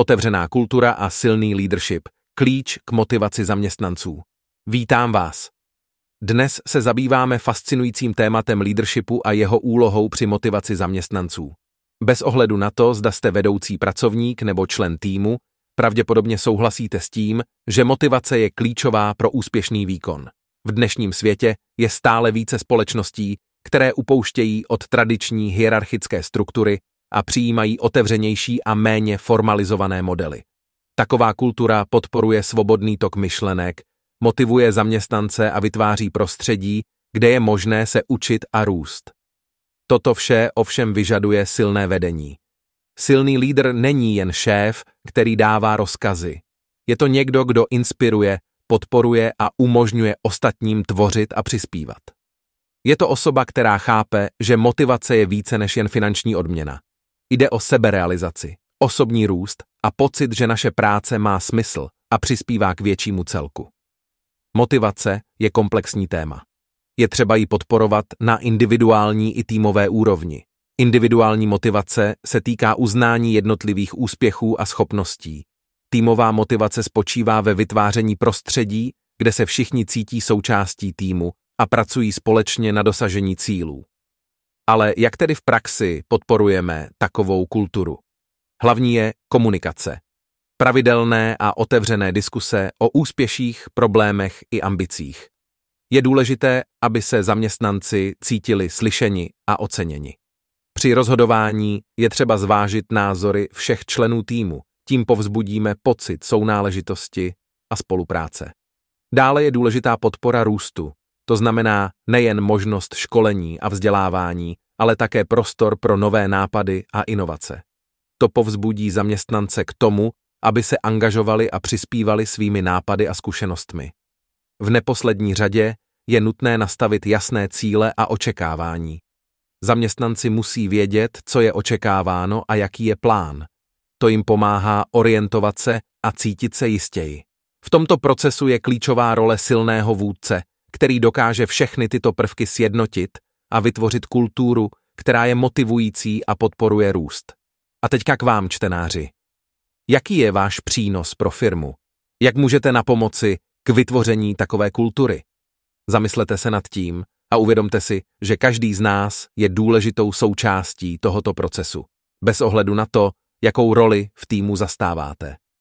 Otevřená kultura a silný leadership. Klíč k motivaci zaměstnanců. Vítám vás. Dnes se zabýváme fascinujícím tématem leadershipu a jeho úlohou při motivaci zaměstnanců. Bez ohledu na to, zda jste vedoucí pracovník nebo člen týmu, pravděpodobně souhlasíte s tím, že motivace je klíčová pro úspěšný výkon. V dnešním světě je stále více společností, které upouštějí od tradiční hierarchické struktury a přijímají otevřenější a méně formalizované modely. Taková kultura podporuje svobodný tok myšlenek, motivuje zaměstnance a vytváří prostředí, kde je možné se učit a růst. Toto vše ovšem vyžaduje silné vedení. Silný lídr není jen šéf, který dává rozkazy. Je to někdo, kdo inspiruje, podporuje a umožňuje ostatním tvořit a přispívat. Je to osoba, která chápe, že motivace je více než jen finanční odměna. Jde o seberealizaci, osobní růst a pocit, že naše práce má smysl a přispívá k většímu celku. Motivace je komplexní téma. Je třeba ji podporovat na individuální i týmové úrovni. Individuální motivace se týká uznání jednotlivých úspěchů a schopností. Týmová motivace spočívá ve vytváření prostředí, kde se všichni cítí součástí týmu a pracují společně na dosažení cílů. Ale jak tedy v praxi podporujeme takovou kulturu? Hlavní je komunikace. Pravidelné a otevřené diskuse o úspěších, problémech i ambicích. Je důležité, aby se zaměstnanci cítili slyšeni a oceněni. Při rozhodování je třeba zvážit názory všech členů týmu, tím povzbudíme pocit sounáležitosti a spolupráce. Dále je důležitá podpora růstu, to znamená nejen možnost školení a vzdělávání, ale také prostor pro nové nápady a inovace. To povzbudí zaměstnance k tomu, aby se angažovali a přispívali svými nápady a zkušenostmi. V neposlední řadě je nutné nastavit jasné cíle a očekávání. Zaměstnanci musí vědět, co je očekáváno a jaký je plán. To jim pomáhá orientovat se a cítit se jistěji. V tomto procesu je klíčová role silného vůdce, který dokáže všechny tyto prvky sjednotit a vytvořit kulturu, která je motivující a podporuje růst. A teďka k vám, čtenáři. Jaký je váš přínos pro firmu? Jak můžete na pomoci k vytvoření takové kultury? Zamyslete se nad tím a uvědomte si, že každý z nás je důležitou součástí tohoto procesu, bez ohledu na to, jakou roli v týmu zastáváte.